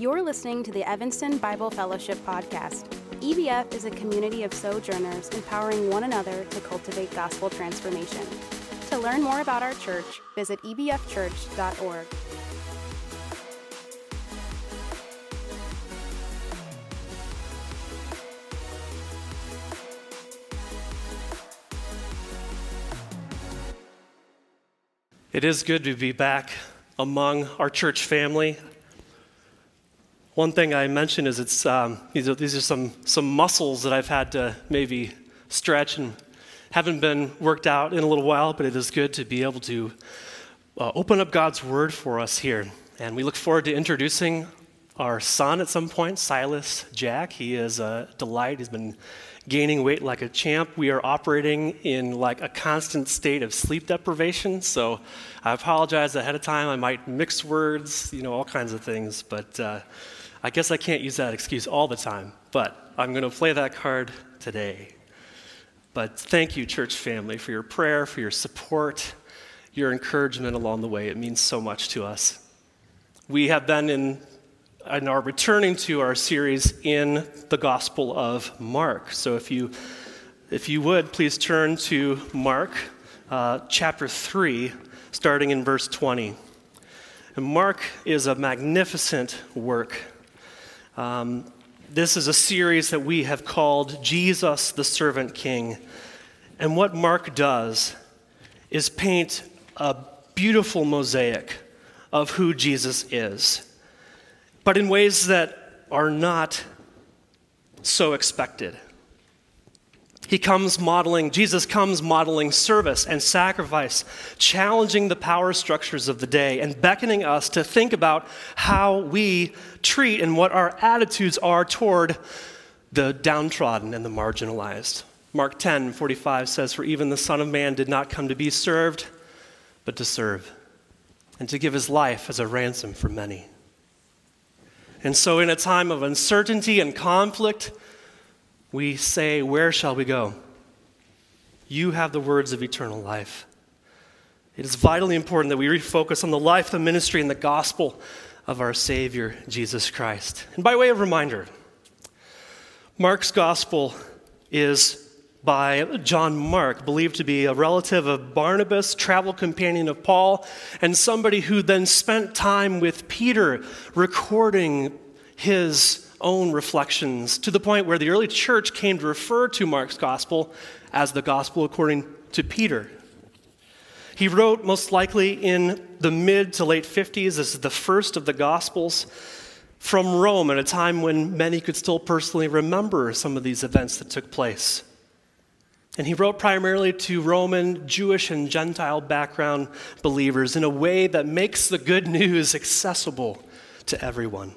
You're listening to the Evanston Bible Fellowship Podcast. EBF is a community of sojourners empowering one another to cultivate gospel transformation. To learn more about our church, visit ebfchurch.org. It is good to be back among our church family. One thing I mentioned is it's um, these, are, these are some some muscles that I've had to maybe stretch and haven't been worked out in a little while, but it is good to be able to uh, open up God's Word for us here. And we look forward to introducing our son at some point, Silas Jack. He is a delight. He's been gaining weight like a champ. We are operating in like a constant state of sleep deprivation. So I apologize ahead of time. I might mix words, you know, all kinds of things. But uh, I guess I can't use that excuse all the time. But I'm going to play that card today. But thank you, church family, for your prayer, for your support, your encouragement along the way. It means so much to us. We have been in and are returning to our series in the Gospel of Mark. So if you, if you would, please turn to Mark uh, chapter 3, starting in verse 20. And Mark is a magnificent work. Um, this is a series that we have called Jesus the Servant King. And what Mark does is paint a beautiful mosaic of who Jesus is but in ways that are not so expected. He comes modeling, Jesus comes modeling service and sacrifice, challenging the power structures of the day and beckoning us to think about how we treat and what our attitudes are toward the downtrodden and the marginalized. Mark 10 45 says, For even the Son of Man did not come to be served, but to serve, and to give his life as a ransom for many. And so, in a time of uncertainty and conflict, we say, Where shall we go? You have the words of eternal life. It is vitally important that we refocus on the life, the ministry, and the gospel of our Savior, Jesus Christ. And by way of reminder, Mark's gospel is by John Mark, believed to be a relative of Barnabas, travel companion of Paul, and somebody who then spent time with Peter recording his own reflections to the point where the early church came to refer to Mark's gospel as the gospel according to Peter. He wrote most likely in the mid to late 50s. This is the first of the gospels from Rome at a time when many could still personally remember some of these events that took place. And he wrote primarily to Roman, Jewish, and Gentile background believers in a way that makes the good news accessible to everyone.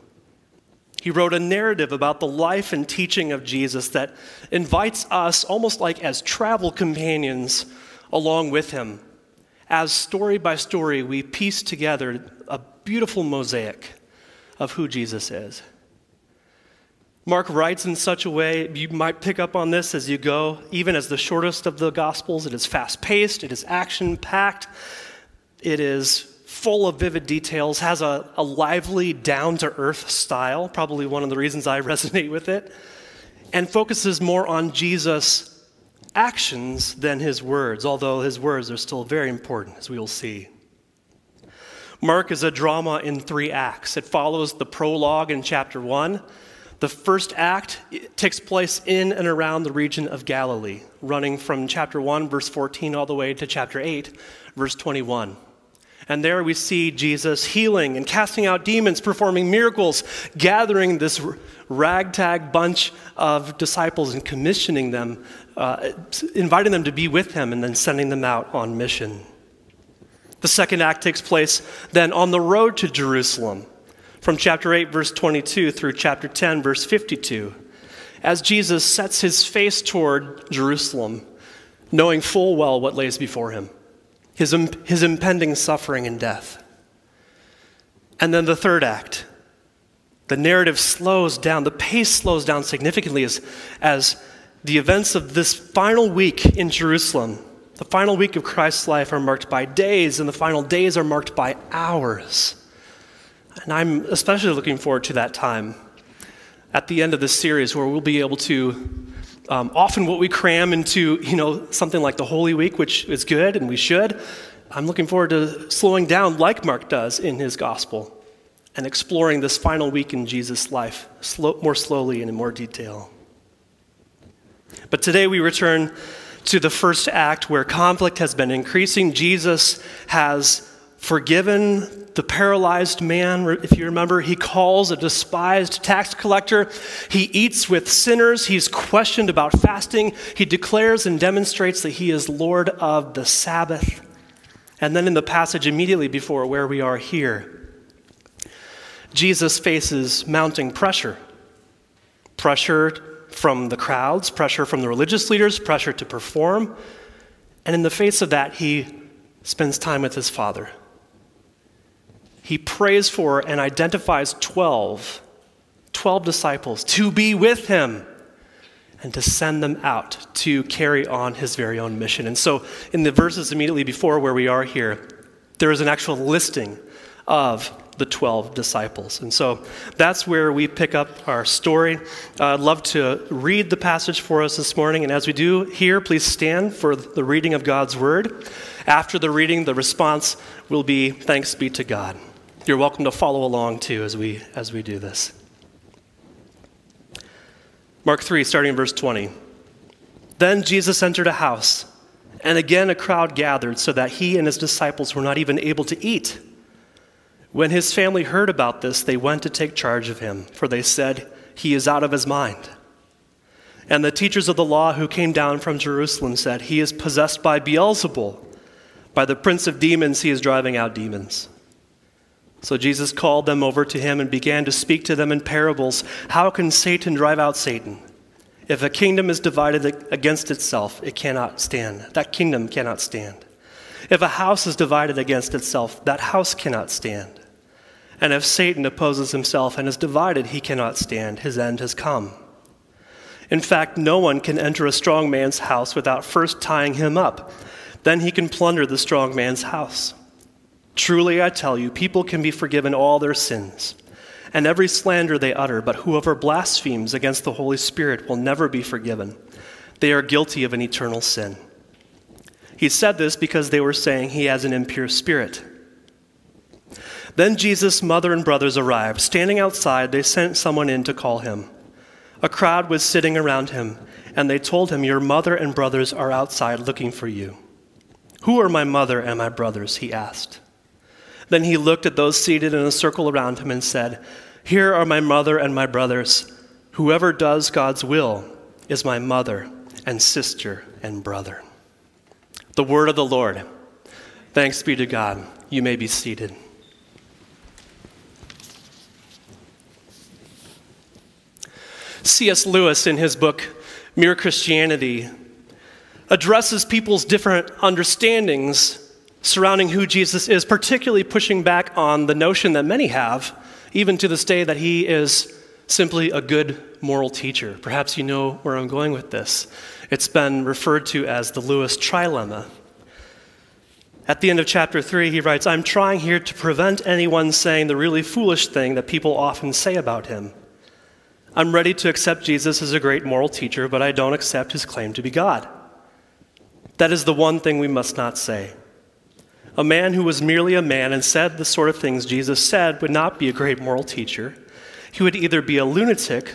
He wrote a narrative about the life and teaching of Jesus that invites us, almost like as travel companions, along with him. As story by story, we piece together a beautiful mosaic of who Jesus is. Mark writes in such a way, you might pick up on this as you go, even as the shortest of the Gospels. It is fast paced, it is action packed, it is full of vivid details, has a, a lively, down to earth style, probably one of the reasons I resonate with it, and focuses more on Jesus' actions than his words, although his words are still very important, as we will see. Mark is a drama in three acts. It follows the prologue in chapter 1 the first act takes place in and around the region of Galilee, running from chapter 1, verse 14, all the way to chapter 8, verse 21. And there we see Jesus healing and casting out demons, performing miracles, gathering this ragtag bunch of disciples and commissioning them, uh, inviting them to be with him, and then sending them out on mission. The second act takes place then on the road to Jerusalem from chapter 8, verse 22 through chapter 10, verse 52, as Jesus sets his face toward Jerusalem, knowing full well what lays before him his, his impending suffering and death. And then the third act, the narrative slows down, the pace slows down significantly as, as the events of this final week in Jerusalem, the final week of Christ's life, are marked by days, and the final days are marked by hours And I'm especially looking forward to that time at the end of this series where we'll be able to um, often what we cram into you know something like the holy week which is good and we should i'm looking forward to slowing down like mark does in his gospel and exploring this final week in jesus life slow, more slowly and in more detail. But today we return to the first act where conflict has been increasing. Jesus has forgiven the paralyzed man, if you remember, he calls a despised tax collector. He eats with sinners. He's questioned about fasting. He declares and demonstrates that he is Lord of the Sabbath. And then in the passage immediately before where we are here, Jesus faces mounting pressure pressure from the crowds, pressure from the religious leaders, pressure to perform. And in the face of that, he spends time with his Father he prays for and identifies 12, 12 disciples to be with him and to send them out to carry on his very own mission. And so, in the verses immediately before where we are here, there is an actual listing of the 12 disciples. And so that's where we pick up our story. Uh, I'd love to read the passage for us this morning. And as we do here, please stand for the reading of God's word. After the reading, the response will be thanks be to God. You're welcome to follow along too as we, as we do this. Mark 3, starting in verse 20. Then Jesus entered a house, and again a crowd gathered so that he and his disciples were not even able to eat. When his family heard about this, they went to take charge of him, for they said, He is out of his mind. And the teachers of the law who came down from Jerusalem said, He is possessed by Beelzebul. By the prince of demons, he is driving out demons. So Jesus called them over to him and began to speak to them in parables. How can Satan drive out Satan? If a kingdom is divided against itself, it cannot stand. That kingdom cannot stand. If a house is divided against itself, that house cannot stand. And if Satan opposes himself and is divided, he cannot stand. His end has come. In fact, no one can enter a strong man's house without first tying him up. Then he can plunder the strong man's house. Truly, I tell you, people can be forgiven all their sins and every slander they utter, but whoever blasphemes against the Holy Spirit will never be forgiven. They are guilty of an eternal sin. He said this because they were saying he has an impure spirit. Then Jesus' mother and brothers arrived. Standing outside, they sent someone in to call him. A crowd was sitting around him, and they told him, Your mother and brothers are outside looking for you. Who are my mother and my brothers? He asked. Then he looked at those seated in a circle around him and said, Here are my mother and my brothers. Whoever does God's will is my mother and sister and brother. The word of the Lord. Thanks be to God. You may be seated. C.S. Lewis, in his book Mere Christianity, addresses people's different understandings surrounding who Jesus is, particularly pushing back on the notion that many have, even to this day, that he is simply a good moral teacher. Perhaps you know where I'm going with this. It's been referred to as the Lewis trilemma. At the end of chapter 3, he writes, I'm trying here to prevent anyone saying the really foolish thing that people often say about him. I'm ready to accept Jesus as a great moral teacher, but I don't accept his claim to be God. That is the one thing we must not say. A man who was merely a man and said the sort of things Jesus said would not be a great moral teacher. He would either be a lunatic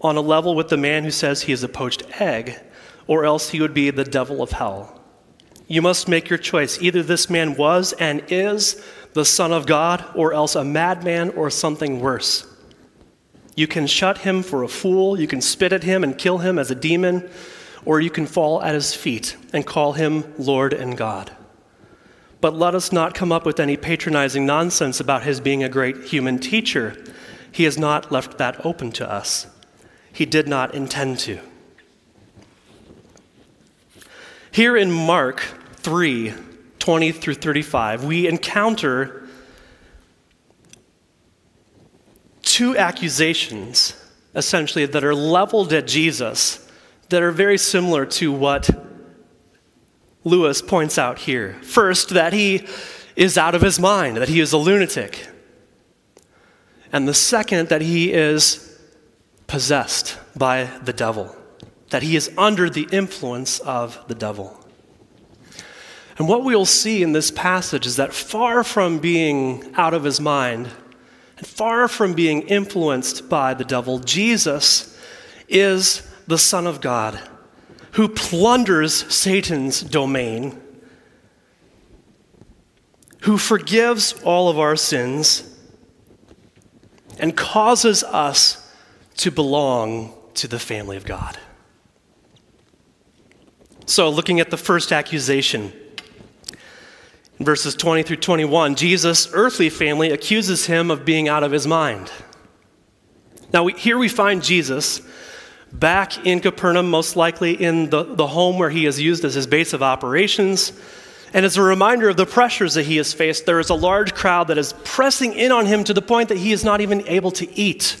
on a level with the man who says he is a poached egg, or else he would be the devil of hell. You must make your choice. Either this man was and is the Son of God, or else a madman or something worse. You can shut him for a fool, you can spit at him and kill him as a demon, or you can fall at his feet and call him Lord and God. But let us not come up with any patronizing nonsense about his being a great human teacher. He has not left that open to us. He did not intend to. Here in Mark 3 20 through 35, we encounter two accusations, essentially, that are leveled at Jesus that are very similar to what Lewis points out here. First, that he is out of his mind, that he is a lunatic. And the second, that he is possessed by the devil, that he is under the influence of the devil. And what we'll see in this passage is that far from being out of his mind, and far from being influenced by the devil, Jesus is the Son of God who plunders Satan's domain, who forgives all of our sins, and causes us to belong to the family of God. So, looking at the first accusation, in verses 20 through 21, Jesus' earthly family accuses him of being out of his mind. Now, we, here we find Jesus back in Capernaum, most likely in the, the home where he is used as his base of operations. And as a reminder of the pressures that he has faced, there is a large crowd that is pressing in on him to the point that he is not even able to eat.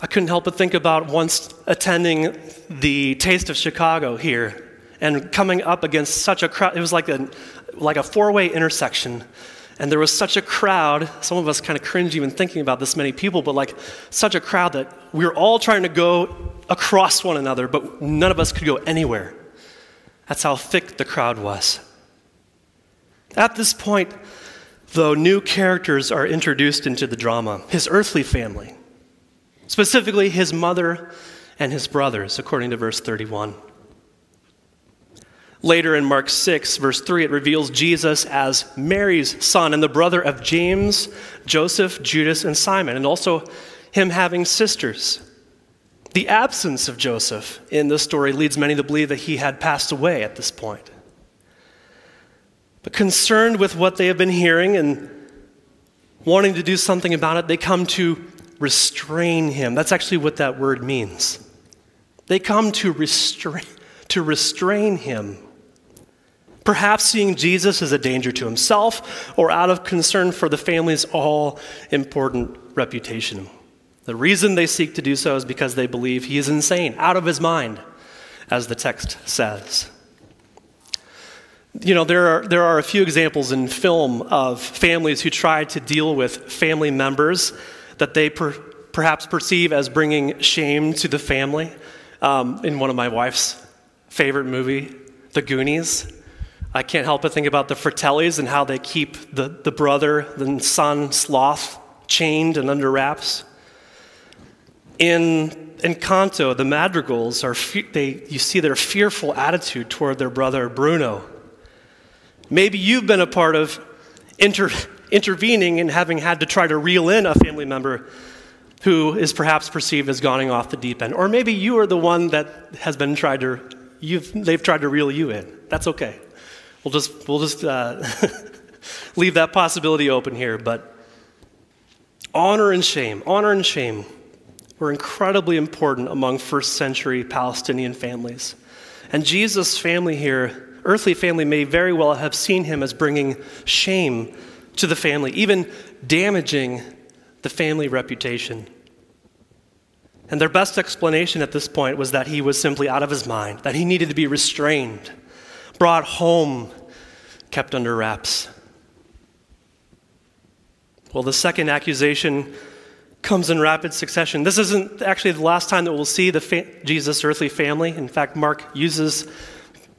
I couldn't help but think about once attending the Taste of Chicago here and coming up against such a crowd. It was like a, like a four way intersection. And there was such a crowd, some of us kind of cringe even thinking about this many people, but like such a crowd that we were all trying to go across one another, but none of us could go anywhere. That's how thick the crowd was. At this point, though, new characters are introduced into the drama his earthly family, specifically his mother and his brothers, according to verse 31. Later in Mark 6, verse 3, it reveals Jesus as Mary's son and the brother of James, Joseph, Judas, and Simon, and also him having sisters. The absence of Joseph in this story leads many to believe that he had passed away at this point. But concerned with what they have been hearing and wanting to do something about it, they come to restrain him. That's actually what that word means. They come to restrain, to restrain him perhaps seeing Jesus as a danger to himself or out of concern for the family's all important reputation. The reason they seek to do so is because they believe he is insane, out of his mind, as the text says. You know, there are, there are a few examples in film of families who try to deal with family members that they per, perhaps perceive as bringing shame to the family. Um, in one of my wife's favorite movie, The Goonies, I can't help but think about the Fratellis and how they keep the, the brother, the son, Sloth, chained and under wraps. In Encanto, the Madrigals are they you see their fearful attitude toward their brother Bruno. Maybe you've been a part of inter, intervening and having had to try to reel in a family member who is perhaps perceived as going off the deep end, or maybe you are the one that has been tried to you've they've tried to reel you in. That's okay. We'll just, we'll just uh, leave that possibility open here. But honor and shame, honor and shame were incredibly important among first century Palestinian families. And Jesus' family here, earthly family, may very well have seen him as bringing shame to the family, even damaging the family reputation. And their best explanation at this point was that he was simply out of his mind, that he needed to be restrained brought home, kept under wraps. Well, the second accusation comes in rapid succession. This isn't actually the last time that we'll see the fa- Jesus' earthly family. In fact, Mark uses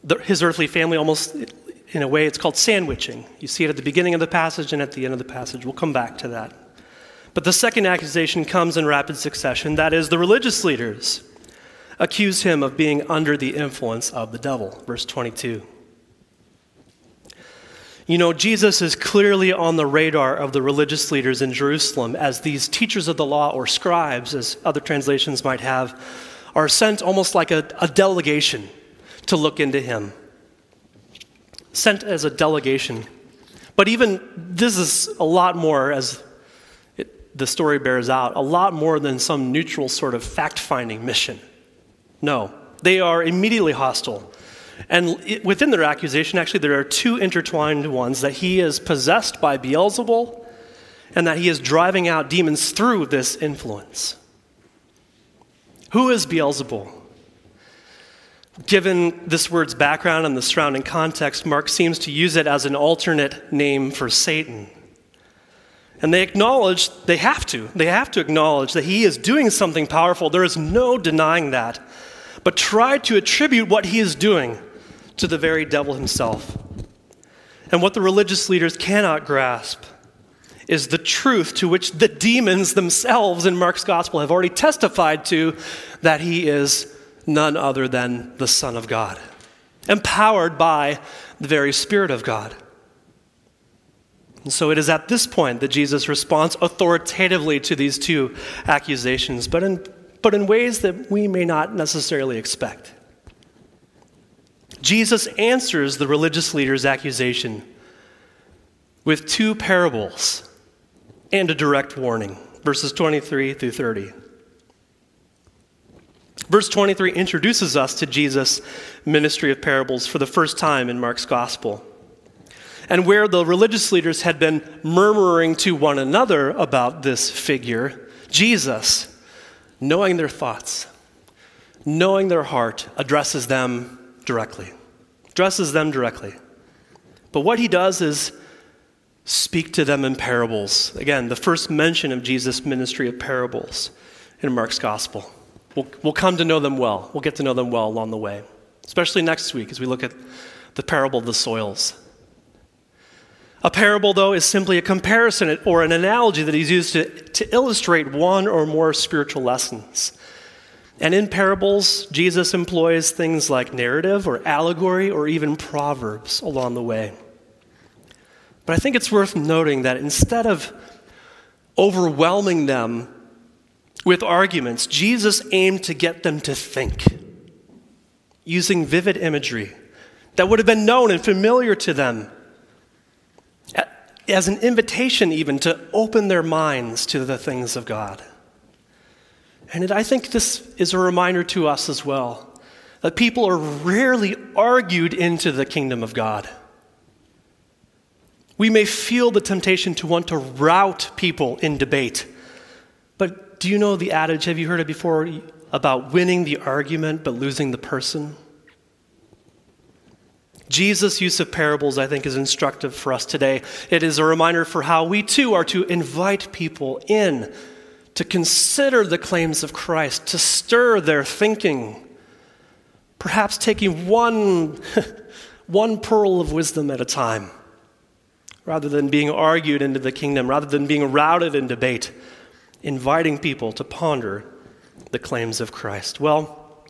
the, his earthly family almost in a way, it's called sandwiching. You see it at the beginning of the passage and at the end of the passage. We'll come back to that. But the second accusation comes in rapid succession. That is, the religious leaders accuse him of being under the influence of the devil. Verse 22. You know, Jesus is clearly on the radar of the religious leaders in Jerusalem as these teachers of the law, or scribes, as other translations might have, are sent almost like a, a delegation to look into him. Sent as a delegation. But even this is a lot more, as it, the story bears out, a lot more than some neutral sort of fact finding mission. No, they are immediately hostile. And within their accusation, actually, there are two intertwined ones that he is possessed by Beelzebul and that he is driving out demons through this influence. Who is Beelzebul? Given this word's background and the surrounding context, Mark seems to use it as an alternate name for Satan. And they acknowledge, they have to, they have to acknowledge that he is doing something powerful. There is no denying that. But try to attribute what he is doing to the very devil himself. And what the religious leaders cannot grasp is the truth to which the demons themselves in Mark's gospel have already testified to that he is none other than the Son of God, empowered by the very Spirit of God. And so it is at this point that Jesus responds authoritatively to these two accusations, but in, but in ways that we may not necessarily expect. Jesus answers the religious leader's accusation with two parables and a direct warning, verses 23 through 30. Verse 23 introduces us to Jesus' ministry of parables for the first time in Mark's gospel. And where the religious leaders had been murmuring to one another about this figure, Jesus, knowing their thoughts, knowing their heart, addresses them directly. Addresses them directly. But what he does is speak to them in parables. Again, the first mention of Jesus' ministry of parables in Mark's gospel. We'll, we'll come to know them well. We'll get to know them well along the way, especially next week as we look at the parable of the soils. A parable, though, is simply a comparison or an analogy that is used to, to illustrate one or more spiritual lessons. And in parables, Jesus employs things like narrative or allegory or even proverbs along the way. But I think it's worth noting that instead of overwhelming them with arguments, Jesus aimed to get them to think using vivid imagery that would have been known and familiar to them as an invitation, even to open their minds to the things of God. And it, I think this is a reminder to us as well that people are rarely argued into the kingdom of God. We may feel the temptation to want to rout people in debate. But do you know the adage? Have you heard it before about winning the argument but losing the person? Jesus' use of parables, I think, is instructive for us today. It is a reminder for how we too are to invite people in to consider the claims of Christ, to stir their thinking, perhaps taking one, one pearl of wisdom at a time, rather than being argued into the kingdom, rather than being routed in debate, inviting people to ponder the claims of Christ. Well,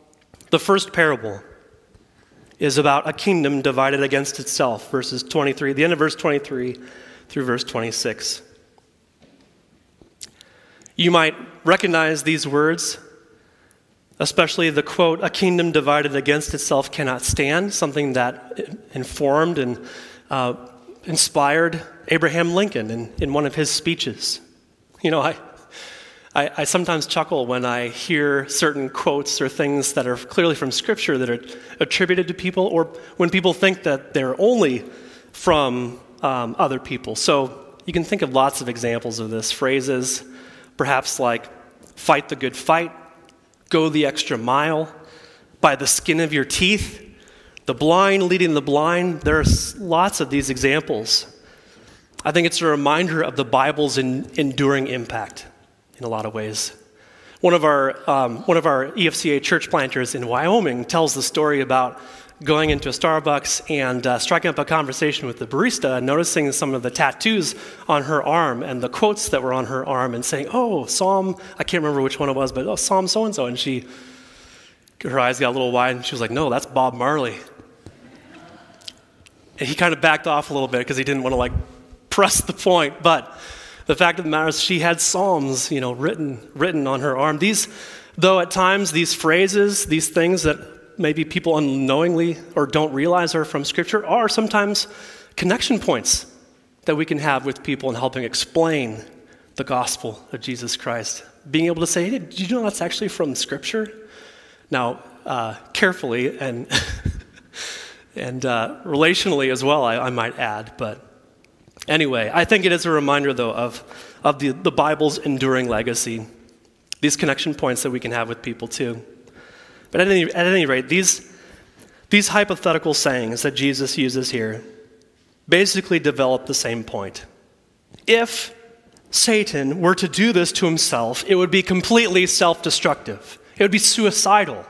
the first parable is about a kingdom divided against itself, verses 23, the end of verse 23 through verse 26. You might recognize these words, especially the quote, a kingdom divided against itself cannot stand, something that informed and uh, inspired Abraham Lincoln in, in one of his speeches. You know, I, I, I, sometimes chuckle when I hear certain quotes or things that are clearly from Scripture that are attributed to people, or when people think that they're only from um, other people. So you can think of lots of examples of this. Phrases, perhaps like, fight the good fight, go the extra mile, by the skin of your teeth, the blind leading the blind. There are lots of these examples. I think it's a reminder of the Bible's enduring impact in a lot of ways. One of our, um, one of our EFCA church planters in Wyoming tells the story about going into a Starbucks and uh, striking up a conversation with the barista, noticing some of the tattoos on her arm and the quotes that were on her arm, and saying, "Oh, Psalm, I can't remember which one it was, but oh, Psalm so and so." And she, her eyes got a little wide, and she was like, "No, that's Bob Marley." And he kind of backed off a little bit because he didn't want to like press the point, but the fact of the matter is, she had psalms, you know, written, written on her arm. These, though at times these phrases, these things that maybe people unknowingly or don't realize are from Scripture, are sometimes connection points that we can have with people in helping explain the gospel of Jesus Christ. Being able to say, hey, did you know that's actually from Scripture? Now, uh, carefully and, and uh, relationally as well, I, I might add, but Anyway, I think it is a reminder, though, of, of the, the Bible's enduring legacy, these connection points that we can have with people, too. But at any, at any rate, these, these hypothetical sayings that Jesus uses here basically develop the same point. If Satan were to do this to himself, it would be completely self destructive. It would be suicidal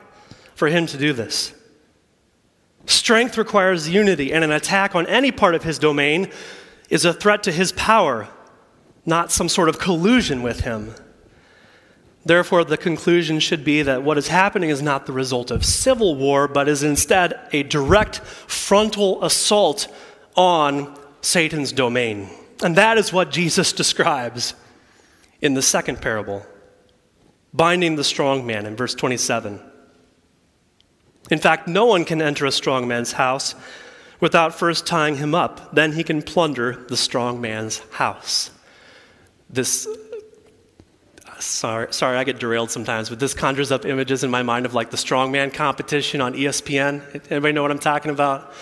for him to do this. Strength requires unity, and an attack on any part of his domain is a threat to his power, not some sort of collusion with him. Therefore, the conclusion should be that what is happening is not the result of civil war, but is instead a direct frontal assault on Satan's domain. And that is what Jesus describes in the second parable, binding the strong man in verse 27. In fact, no one can enter a strong man's house without first tying him up. Then he can plunder the strong man's house. This sorry, sorry, I get derailed sometimes, but this conjures up images in my mind of like the strongman competition on ESPN. Anybody know what I'm talking about?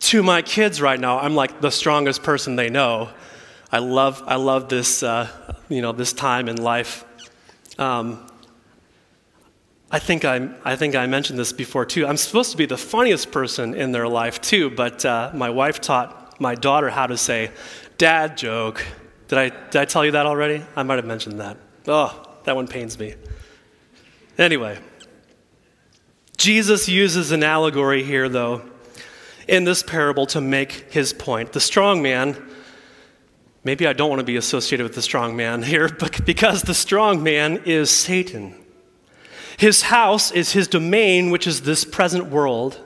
To my kids right now, I'm like the strongest person they know. I love, I love this, uh, you know, this time in life. Um, I think I, I think I mentioned this before too. I'm supposed to be the funniest person in their life too, but uh, my wife taught my daughter how to say "dad joke." Did I, did I tell you that already? I might have mentioned that. Oh, that one pains me. Anyway, Jesus uses an allegory here, though, in this parable to make his point. The strong man, maybe I don't want to be associated with the strong man here, but because the strong man is Satan. His house is his domain, which is this present world.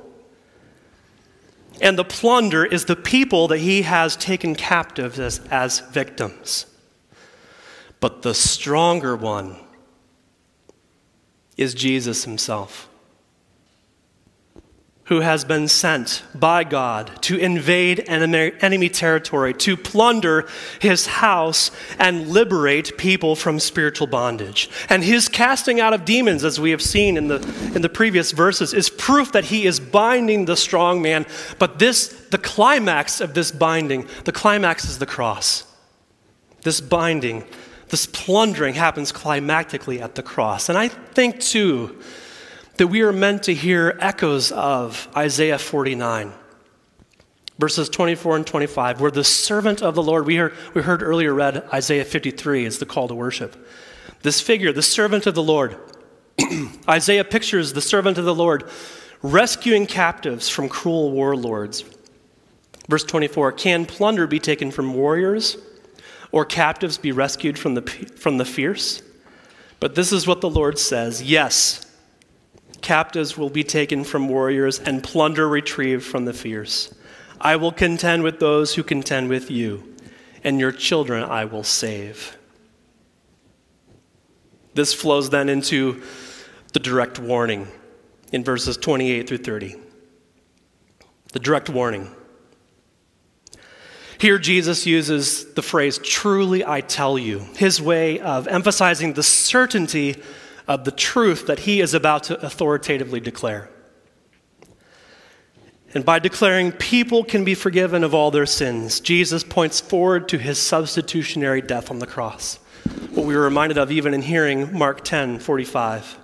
And the plunder is the people that he has taken captive as, as victims. But the stronger one is Jesus himself, who has been sent by God to invade enemy, territory, to plunder his house and liberate people from spiritual bondage. And his casting out of demons, as we have seen in the, in the previous verses, is proof that he is binding the strong man. But this, the climax of this binding, the climax is the cross. This binding this plundering happens climactically at the cross. And I think, too, that we are meant to hear echoes of Isaiah 49, verses 24 and 25, where the servant of the Lord, we heard, we heard earlier read Isaiah 53 is the call to worship. This figure, the servant of the Lord, Isaiah pictures the servant of the Lord rescuing captives from cruel warlords. Verse 24 Can plunder be taken from warriors? Or captives be rescued from the, from the fierce? But this is what the Lord says Yes, captives will be taken from warriors and plunder retrieved from the fierce. I will contend with those who contend with you, and your children I will save. This flows then into the direct warning in verses 28 through 30. The direct warning. Here, Jesus uses the phrase, truly I tell you, his way of emphasizing the certainty of the truth that he is about to authoritatively declare. And by declaring people can be forgiven of all their sins, Jesus points forward to his substitutionary death on the cross. What we were reminded of even in hearing Mark 10 45.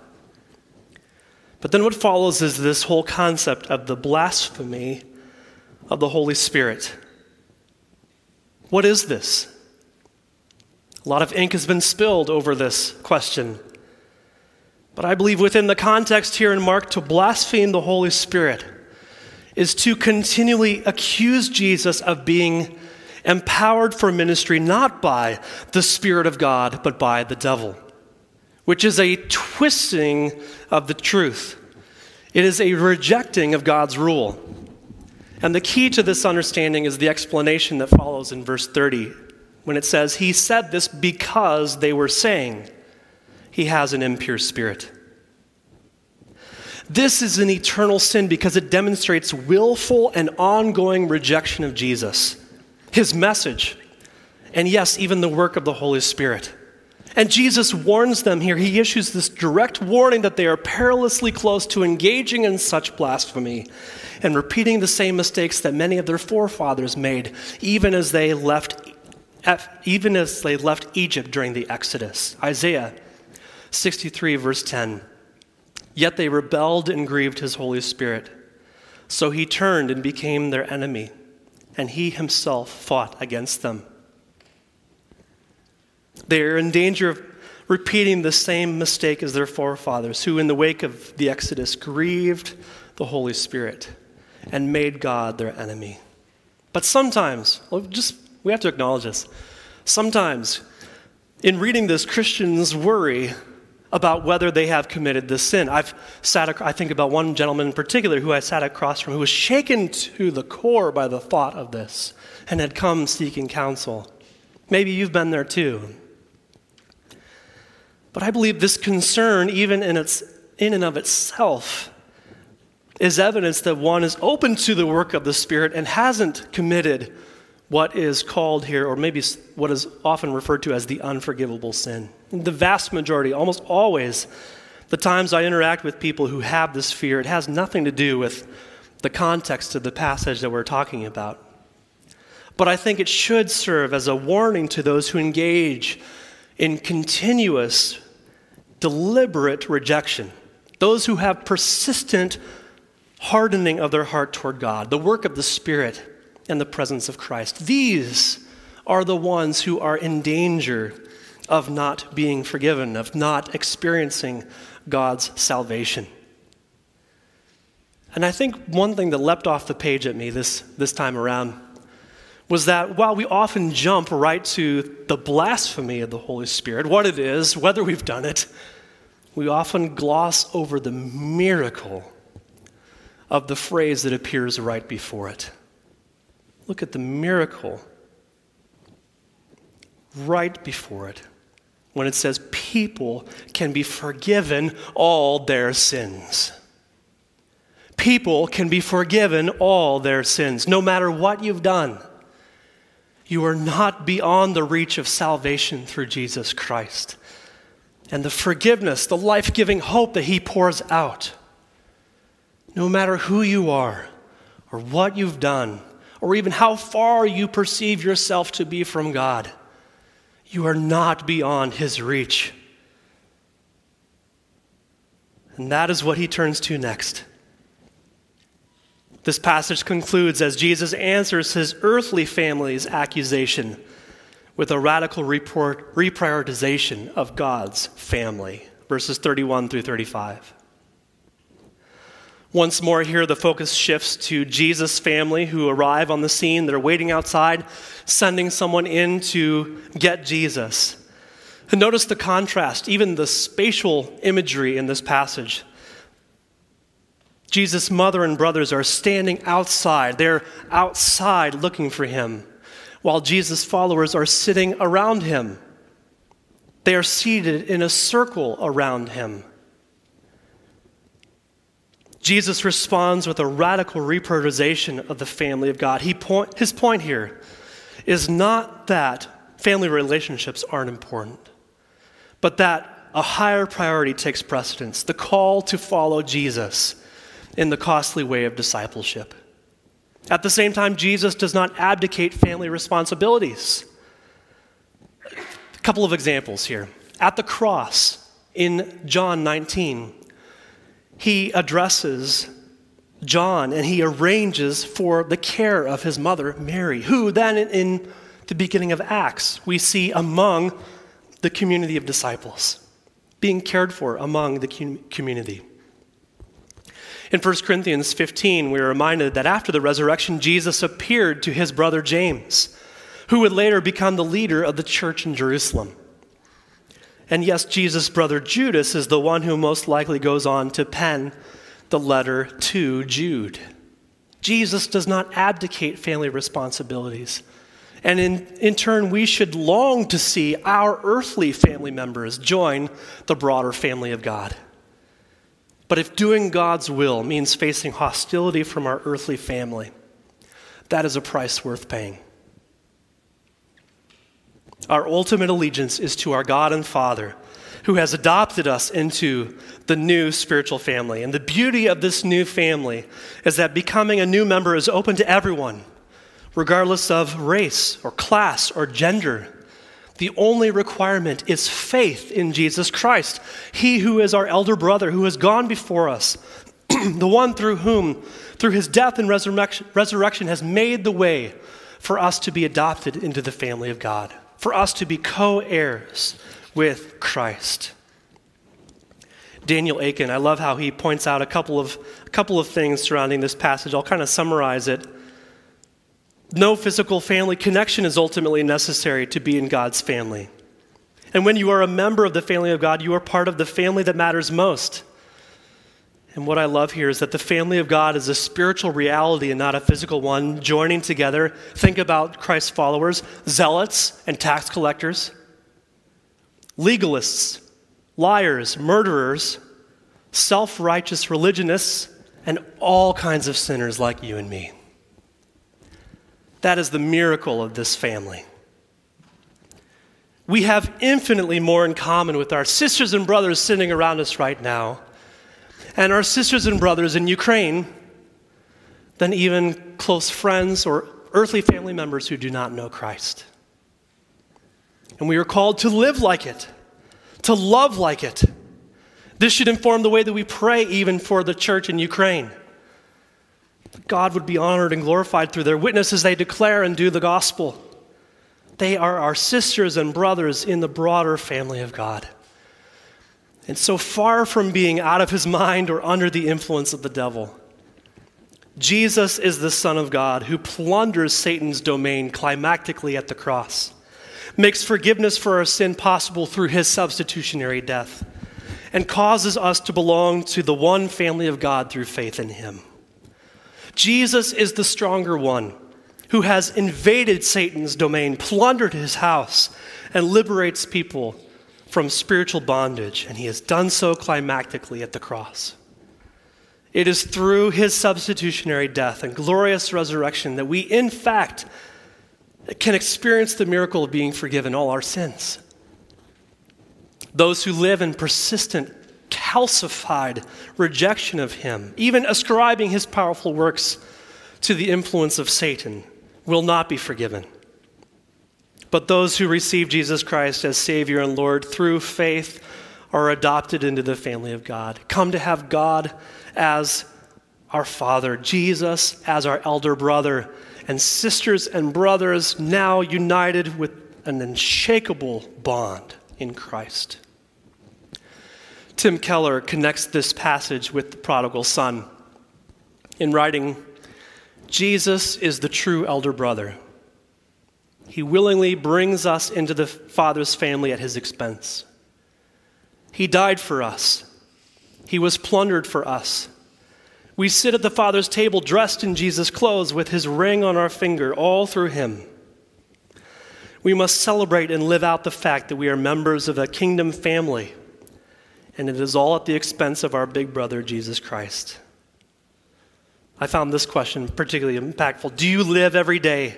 But then what follows is this whole concept of the blasphemy of the Holy Spirit. What is this? A lot of ink has been spilled over this question. But I believe within the context here in Mark, to blaspheme the Holy Spirit is to continually accuse Jesus of being empowered for ministry not by the Spirit of God, but by the devil, which is a twisting of the truth. It is a rejecting of God's rule. And the key to this understanding is the explanation that follows in verse 30 when it says, He said this because they were saying, He has an impure spirit. This is an eternal sin because it demonstrates willful and ongoing rejection of Jesus, His message, and yes, even the work of the Holy Spirit. And Jesus warns them here. He issues this direct warning that they are perilously close to engaging in such blasphemy and repeating the same mistakes that many of their forefathers made, even as they left, even as they left Egypt during the Exodus. Isaiah 63, verse 10. Yet they rebelled and grieved his Holy Spirit. So he turned and became their enemy, and he himself fought against them. They are in danger of repeating the same mistake as their forefathers, who, in the wake of the Exodus, grieved the Holy Spirit and made God their enemy. But sometimes, oh, just we have to acknowledge this. Sometimes, in reading this, Christians worry about whether they have committed this sin. I've sat, I think about one gentleman in particular who I sat across from who was shaken to the core by the thought of this and had come seeking counsel. Maybe you've been there too. But I believe this concern, even in, its, in and of itself, is evidence that one is open to the work of the Spirit and hasn't committed what is called here, or maybe what is often referred to as the unforgivable sin. The vast majority, almost always, the times I interact with people who have this fear, it has nothing to do with the context of the passage that we're talking about. But I think it should serve as a warning to those who engage in continuous, deliberate rejection, those who have persistent hardening of their heart toward God, the work of the Spirit and the presence of Christ. These are the ones who are in danger of not being forgiven, of not experiencing God's salvation. And I think one thing that leapt off the page at me this, this time around was that while we often jump right to the blasphemy of the Holy Spirit, what it is, whether we've done it, we often gloss over the miracle of the phrase that appears right before it. Look at the miracle right before it when it says people can be forgiven all their sins. People can be forgiven all their sins, no matter what you've done. You are not beyond the reach of salvation through Jesus Christ. And the forgiveness, the life giving hope that He pours out, no matter who you are or what you've done, or even how far you perceive yourself to be from God, you are not beyond His reach. And that is what he turns to next. This passage concludes as Jesus answers his earthly family's accusation with a radical report, reprioritization of God's family, verses 31 through 35. Once more, here the focus shifts to Jesus' family who arrive on the scene. They're waiting outside, sending someone in to get Jesus. And notice the contrast, even the spatial imagery in this passage. Jesus' mother and brothers are standing outside. They're outside looking for him, while Jesus' followers are sitting around him. They are seated in a circle around him. Jesus responds with a radical reprioritization of the family of God. He point, his point here is not that family relationships aren't important, but that a higher priority takes precedence the call to follow Jesus in the costly way of discipleship. At the same time, Jesus does not abdicate family responsibilities. A couple of examples here. At the cross in John 19, he addresses John and he arranges for the care of his mother, Mary, who then in the beginning of Acts we see among the community of disciples, being cared for among the community. In 1 Corinthians 15, we are reminded that after the resurrection, Jesus appeared to his brother James, who would later become the leader of the church in Jerusalem. And yes, Jesus' brother Judas is the one who most likely goes on to pen the letter to Jude. Jesus does not abdicate family responsibilities. And in, in turn, we should long to see our earthly family members join the broader family of God. But if doing God's will means facing hostility from our earthly family, that is a price worth paying. Our ultimate allegiance is to our God and Father, who has adopted us into the new spiritual family. And the beauty of this new family is that becoming a new member is open to everyone, regardless of race or class or gender. The only requirement is faith in Jesus Christ, He who is our elder brother, who has gone before us, the one through whom, through his death and resurrection, resurrection, has made the way for us to be adopted into the family of God. for us to be co heirs with Christ. Daniel Akin, I love how he points out a couple of, a couple of things surrounding this passage. I'll kind of summarize it. No physical family connection is ultimately necessary to be in God's family. And when you are a member of the family of God, you are part of the family that matters most. And what I love here is that the family of God is a spiritual reality and not a physical one, joining together. Think about Christ's followers, zealots and tax collectors, legalists, liars, murderers, self righteous religionists, and all kinds of sinners like you and me. That is the miracle of this family. We have infinitely more in common with our sisters and brothers sitting around us right now and our sisters and brothers in Ukraine than even close friends or earthly family members who do not know Christ. And we are called to live like it, to love like it. This should inform the way that we pray, even for the church in Ukraine. God would be honored and glorified through their witness as they declare and do the gospel. They are our sisters and brothers in the broader family of God. And so far from being out of his mind or under the influence of the devil, Jesus is the Son of God who plunders Satan's domain climactically at the cross, makes forgiveness for our sin possible through his substitutionary death, and causes us to belong to the one family of God through faith in him. Jesus is the stronger one who has invaded Satan's domain, plundered his house, and liberates people from spiritual bondage, and he has done so climactically at the cross. It is through his substitutionary death and glorious resurrection that we, in fact, can experience the miracle of being forgiven all our sins. Those who live in persistent, calcified rejection of him, even ascribing his powerful works to the influence of Satan, will not be forgiven. But those who receive Jesus Christ as Savior and Lord through faith are adopted into the family of God, come to have God as our Father, Jesus as our elder brother, and sisters and brothers now united with an unshakable bond in Christ. Tim Keller connects this passage with the prodigal son in writing Jesus is the true elder brother he willingly brings us into the Father's family at his expense. He died for us, he was plundered for us. We sit at the Father's table dressed in Jesus' clothes with his ring on our finger, all through him. We must celebrate and live out the fact that we are members of a kingdom family, and it is all at the expense of our big brother, Jesus Christ. I found this question particularly impactful. Do you live every day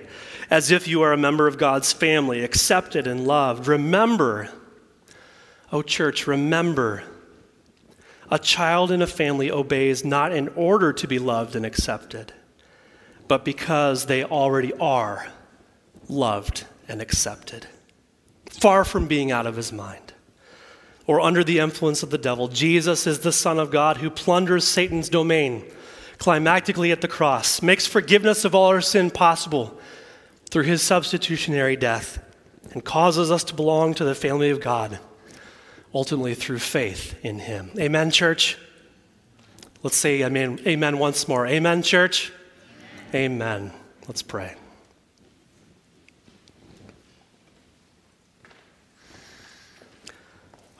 as if you are a member of God's family, accepted and loved. Remember, oh, church, remember, a child in a family obeys not in order to be loved and accepted, but because they already are loved and accepted, far from being out of his mind or under the influence of the devil. Jesus is the Son of God who plunders Satan's domain climactically at the cross, makes forgiveness of all our sin possible through his substitutionary death and causes us to belong to the family of God, ultimately through faith in him. Amen, church? Let's say amen, amen once more. Amen, church? Amen. amen. Let's pray.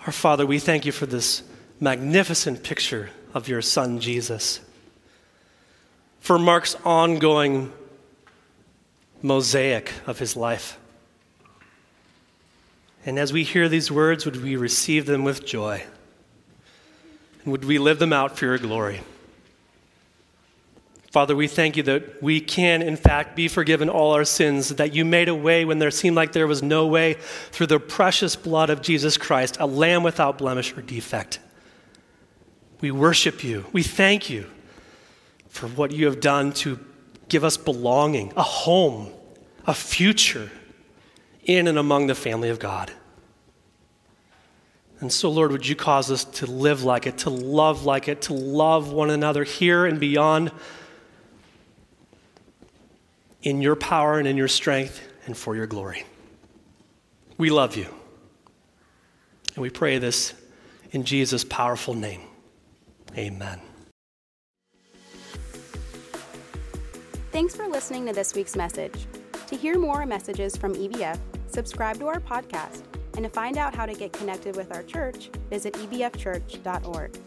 Our Father, we thank you for this magnificent picture of your Son, Jesus. For Mark's ongoing mosaic of his life. And as we hear these words, would we receive them with joy? And would we live them out for your glory? Father, we thank you that we can, in fact, be forgiven all our sins, that you made a way when there seemed like there was no way through the precious blood of Jesus Christ, a lamb without blemish or defect. We worship you. We thank you for what you have done to give us belonging, a home, a future in and among the family of God. And so, Lord, would you cause us to live like it, to love like it, to love one another here and beyond in your power and in your strength and for your glory. We love you. And we pray this in Jesus' powerful name. Amen. Thanks for listening to this week's message. To hear more messages from EBF, subscribe to our podcast, and to find out how to get connected with our church, visit ebfchurch.org.